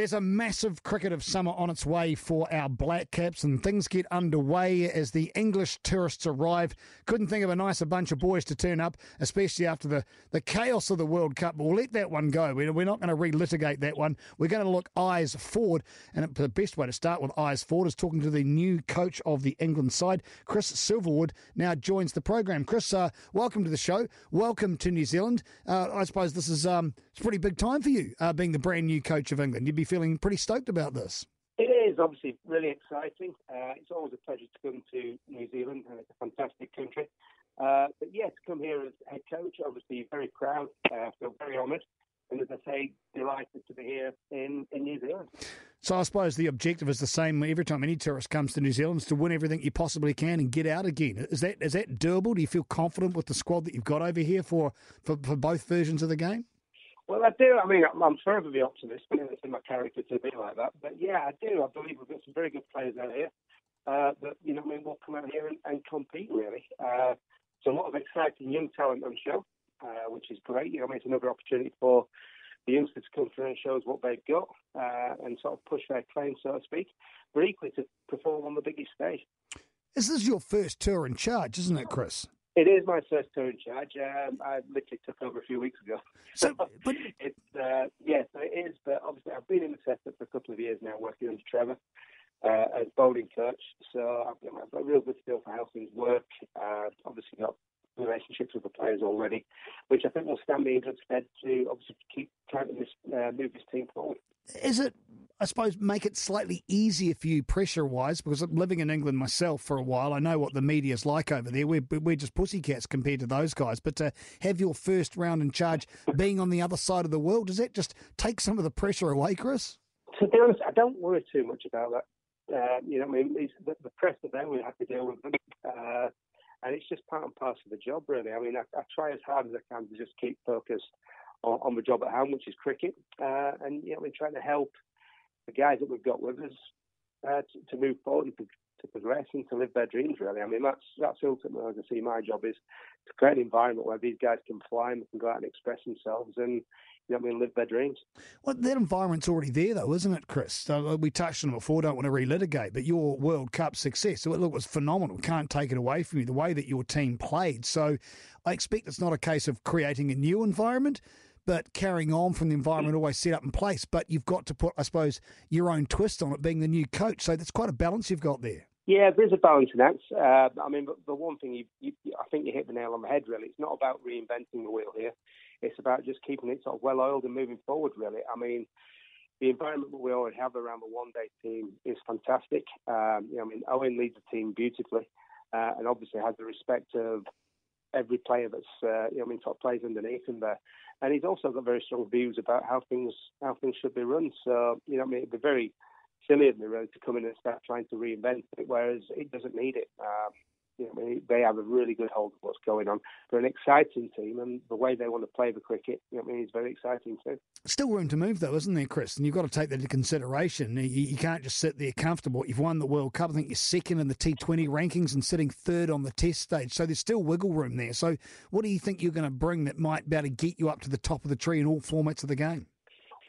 There's a massive cricket of summer on its way for our Black Caps, and things get underway as the English tourists arrive. Couldn't think of a nicer bunch of boys to turn up, especially after the, the chaos of the World Cup. We'll let that one go. We're not going to relitigate that one. We're going to look eyes forward, and the best way to start with eyes forward is talking to the new coach of the England side, Chris Silverwood, now joins the program. Chris, uh, welcome to the show. Welcome to New Zealand. Uh, I suppose this is um, it's pretty big time for you, uh, being the brand new coach of England. You'd be feeling pretty stoked about this. It is obviously really exciting. Uh, it's always a pleasure to come to New Zealand, and it's a fantastic country. Uh, but yeah, to come here as head coach, obviously very proud, uh, feel very honoured, and as I say, delighted to be here in, in New Zealand. So I suppose the objective is the same every time any tourist comes to New Zealand is to win everything you possibly can and get out again. Is that is that doable? Do you feel confident with the squad that you've got over here for, for, for both versions of the game? Well, I do. I mean, I'm forever the optimist. But it's in my character to be like that. But yeah, I do. I believe we've got some very good players out here uh, that, you know, I mean, will come out here and, and compete, really. Uh, a lot of exciting young talent on show, uh, which is great. You know, I mean, it's another opportunity for the youngsters to come through and show us what they've got uh, and sort of push their claim, so to speak, but equally to perform on the biggest stage. This is your first tour in charge, isn't it, Chris? It is my first tour in charge. Um, I literally took over a few weeks ago. So, but it's uh, yes, it is. But obviously, I've been in the setup for a couple of years now, working under Trevor uh, as bowling coach. So I've got, I've got a real good feel for how things work. Uh, obviously, got relationships with the players already, which I think will stand me in good stead to obviously keep trying to uh, move this team forward. Is it I suppose, make it slightly easier for you pressure wise? Because I'm living in England myself for a while. I know what the media's like over there. We're, we're just pussycats compared to those guys. But to have your first round in charge being on the other side of the world, does that just take some of the pressure away, Chris? To be honest, I don't worry too much about that. Uh, you know, I mean, the, the press that they we have to deal with them. Uh, and it's just part and parcel of the job, really. I mean, I, I try as hard as I can to just keep focused on, on the job at hand, which is cricket. Uh, and, you know, we're trying to help the guys that we've got with us uh, to, to, move forward and to, to, progress and to live their dreams. Really, I mean that's that's ultimately as I see my job is to create an environment where these guys can fly and can go out and express themselves and. You know, I mean, live their dreams. Well, that environment's already there, though, isn't it, Chris? So uh, we touched on it before. Don't want to relitigate, but your World Cup success, so it, look, was phenomenal. Can't take it away from you. The way that your team played. So, I expect it's not a case of creating a new environment but carrying on from the environment always set up in place. But you've got to put, I suppose, your own twist on it, being the new coach. So that's quite a balance you've got there. Yeah, there's a balance in that. Uh, I mean, the one thing you, you, I think you hit the nail on the head. Really, it's not about reinventing the wheel here. It's about just keeping it sort of well oiled and moving forward. Really, I mean, the environment that we already have around the one day team is fantastic. Um, you know, I mean, Eoin leads the team beautifully, uh, and obviously has the respect of every player that's uh, you know, I mean, top players underneath him there, and he's also got very strong views about how things how things should be run. So you know, I mean, it'd be very silly of me really to come in and start trying to reinvent it, whereas it doesn't need it. Um, you know, they have a really good hold of what's going on. They're an exciting team, and the way they want to play the cricket, you know, I mean, is very exciting too. Still room to move, though, isn't there, Chris? And you've got to take that into consideration. You, you can't just sit there comfortable. You've won the World Cup. I think you're second in the T20 rankings and sitting third on the Test stage. So there's still wiggle room there. So what do you think you're going to bring that might be able to get you up to the top of the tree in all formats of the game?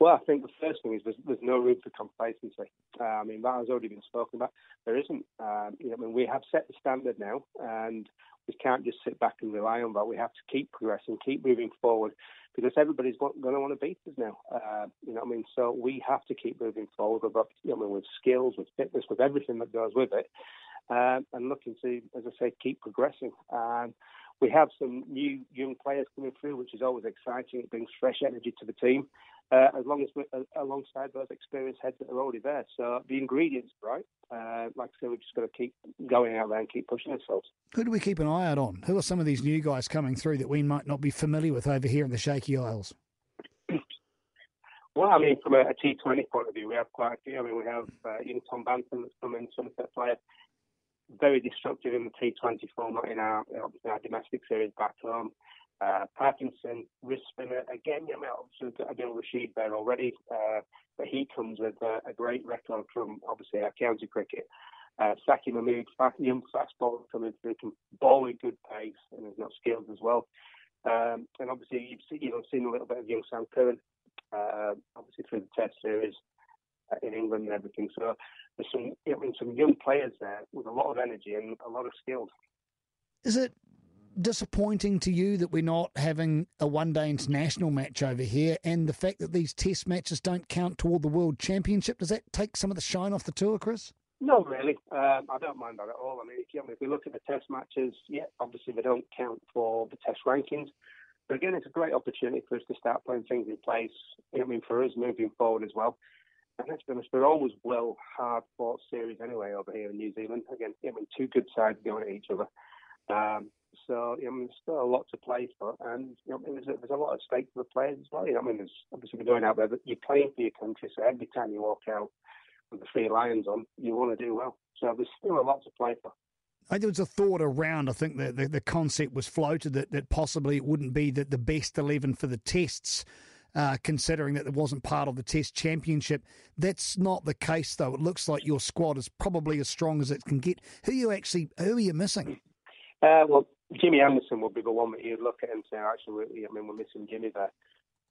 Well, I think the first thing is there's, there's no room for complacency. Uh, I mean, that has already been spoken about. There isn't. Um, you know, I mean, we have set the standard now, and we can't just sit back and rely on that. We have to keep progressing, keep moving forward, because everybody's going to want to beat us now. Uh, you know, I mean, so we have to keep moving forward with, you know, I mean, with skills, with fitness, with everything that goes with it, um, and looking to, as I say, keep progressing. Um, we have some new young players coming through, which is always exciting. It brings fresh energy to the team uh, as long as we, uh, alongside those experienced heads that are already there. So the ingredients, right? Uh, like I said, we've just got to keep going out there and keep pushing ourselves. Who do we keep an eye out on? Who are some of these new guys coming through that we might not be familiar with over here in the Shaky Isles? Well, I mean, from a a T20 point of view, we have quite a few. I mean, we have uh, young Tom Banton that's come in, Somerset player, very destructive in the T20 format in our, our domestic series back home. Uh, Parkinson, wrist spinner, again, you know, obviously Adil Rashid there already, uh, but he comes with a, a, great record from obviously our county cricket. Uh, Saqib Mahmood, fast, young fast bowler coming through, can bowl with good pace and has got skills as well. Um, and obviously, you've seen, you've seen a little bit of young Sam Curran, uh, obviously through the Test series. In England and everything. So there's some, some young players there with a lot of energy and a lot of skills. Is it disappointing to you that we're not having a one day international match over here and the fact that these test matches don't count toward the World Championship? Does that take some of the shine off the tour, Chris? No, really. Um, I don't mind that at all. I mean, if, you, if we look at the test matches, yeah, obviously they don't count for the test rankings. But again, it's a great opportunity for us to start putting things in place. I mean, for us moving forward as well. And let's be honest, we're always well hard fought series anyway over here in New Zealand. Again, I mean, two good sides going at each other. Um, so I mean, there's still a lot to play for, and you know, there's, a, there's a lot at stake for the players as well. You know, I mean, there's obviously we're going out there, but you're playing for your country, so every time you walk out with the three lions on, you want to do well. So there's still a lot to play for. I there was a thought around. I think the, the, the concept was floated that, that possibly it wouldn't be the, the best eleven for the tests. Uh, considering that it wasn't part of the Test Championship. That's not the case, though. It looks like your squad is probably as strong as it can get. Who you actually? Who are you missing? Uh, well, Jimmy Anderson would be the one that you'd look at and say, actually, I mean, we're missing Jimmy there.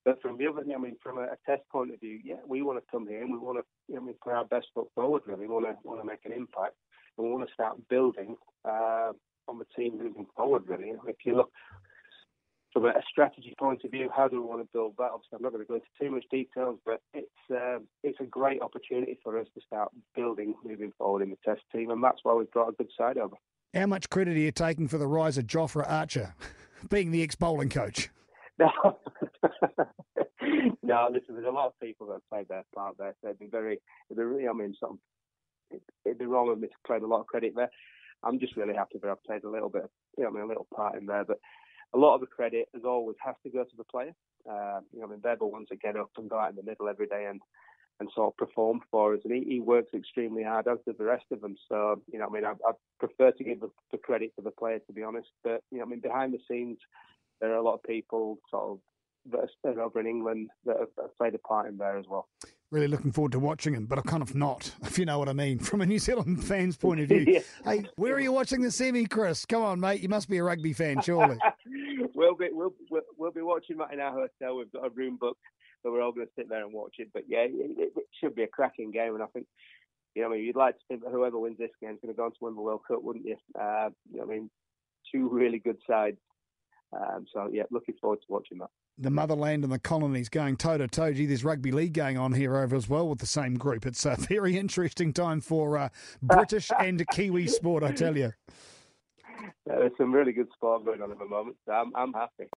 But from the other, I mean, from a, a test point of view, yeah, we want to come here and we want to, I mean, put our best foot forward. Really, we want to want to make an impact, and we want to start building uh, on the team moving forward. Really, if you look from a strategy point of view, how do we want to build that? Obviously, I'm not going to go into too much details, but it's uh, it's a great opportunity for us to start building moving forward in the test team, and that's why we've brought a good side over. How much credit are you taking for the rise of Jofra Archer, being the ex-bowling coach? No, no. Listen, there's a lot of people that have played their part there. So it'd be very, it'd be really, I mean, some, it'd be wrong of me to claim a lot of credit there. I'm just really happy that I've played a little bit, you know, I mean, a little part in there. But a lot of the credit, as always, has to go to the player. Uh, you know, I mean, they're the ones that get up and go out in the middle every day and and sort of perform for us. And he, he works extremely hard, as do the rest of them. So, you know, I mean, I, I prefer to give the, the, credit to the player, to be honest. But, you know, I mean, behind the scenes, there are a lot of people sort of that are over in England that have, played a part in there as well. Really looking forward to watching him, but I'm kind of not, if you know what I mean, from a New Zealand fan's point of view. yeah. Hey, where are you watching the semi, Chris? Come on, mate. You must be a rugby fan, surely. we'll be we'll, we'll be watching that in our hotel. We've got a room booked so we're all going to sit there and watch it. But yeah, it, it should be a cracking game, and I think you know, I mean, you'd like to think that whoever wins this game is going to go on to win the World Cup, wouldn't you? Uh, you know, I mean, two really good sides. Um, so yeah, looking forward to watching that. The motherland and the colonies going toe to toe. Gee, there's rugby league going on here over as well with the same group. It's a very interesting time for uh, British and Kiwi sport, I tell you. Uh, yeah, there's some really good sport going on at the moment. So I'm, I'm happy.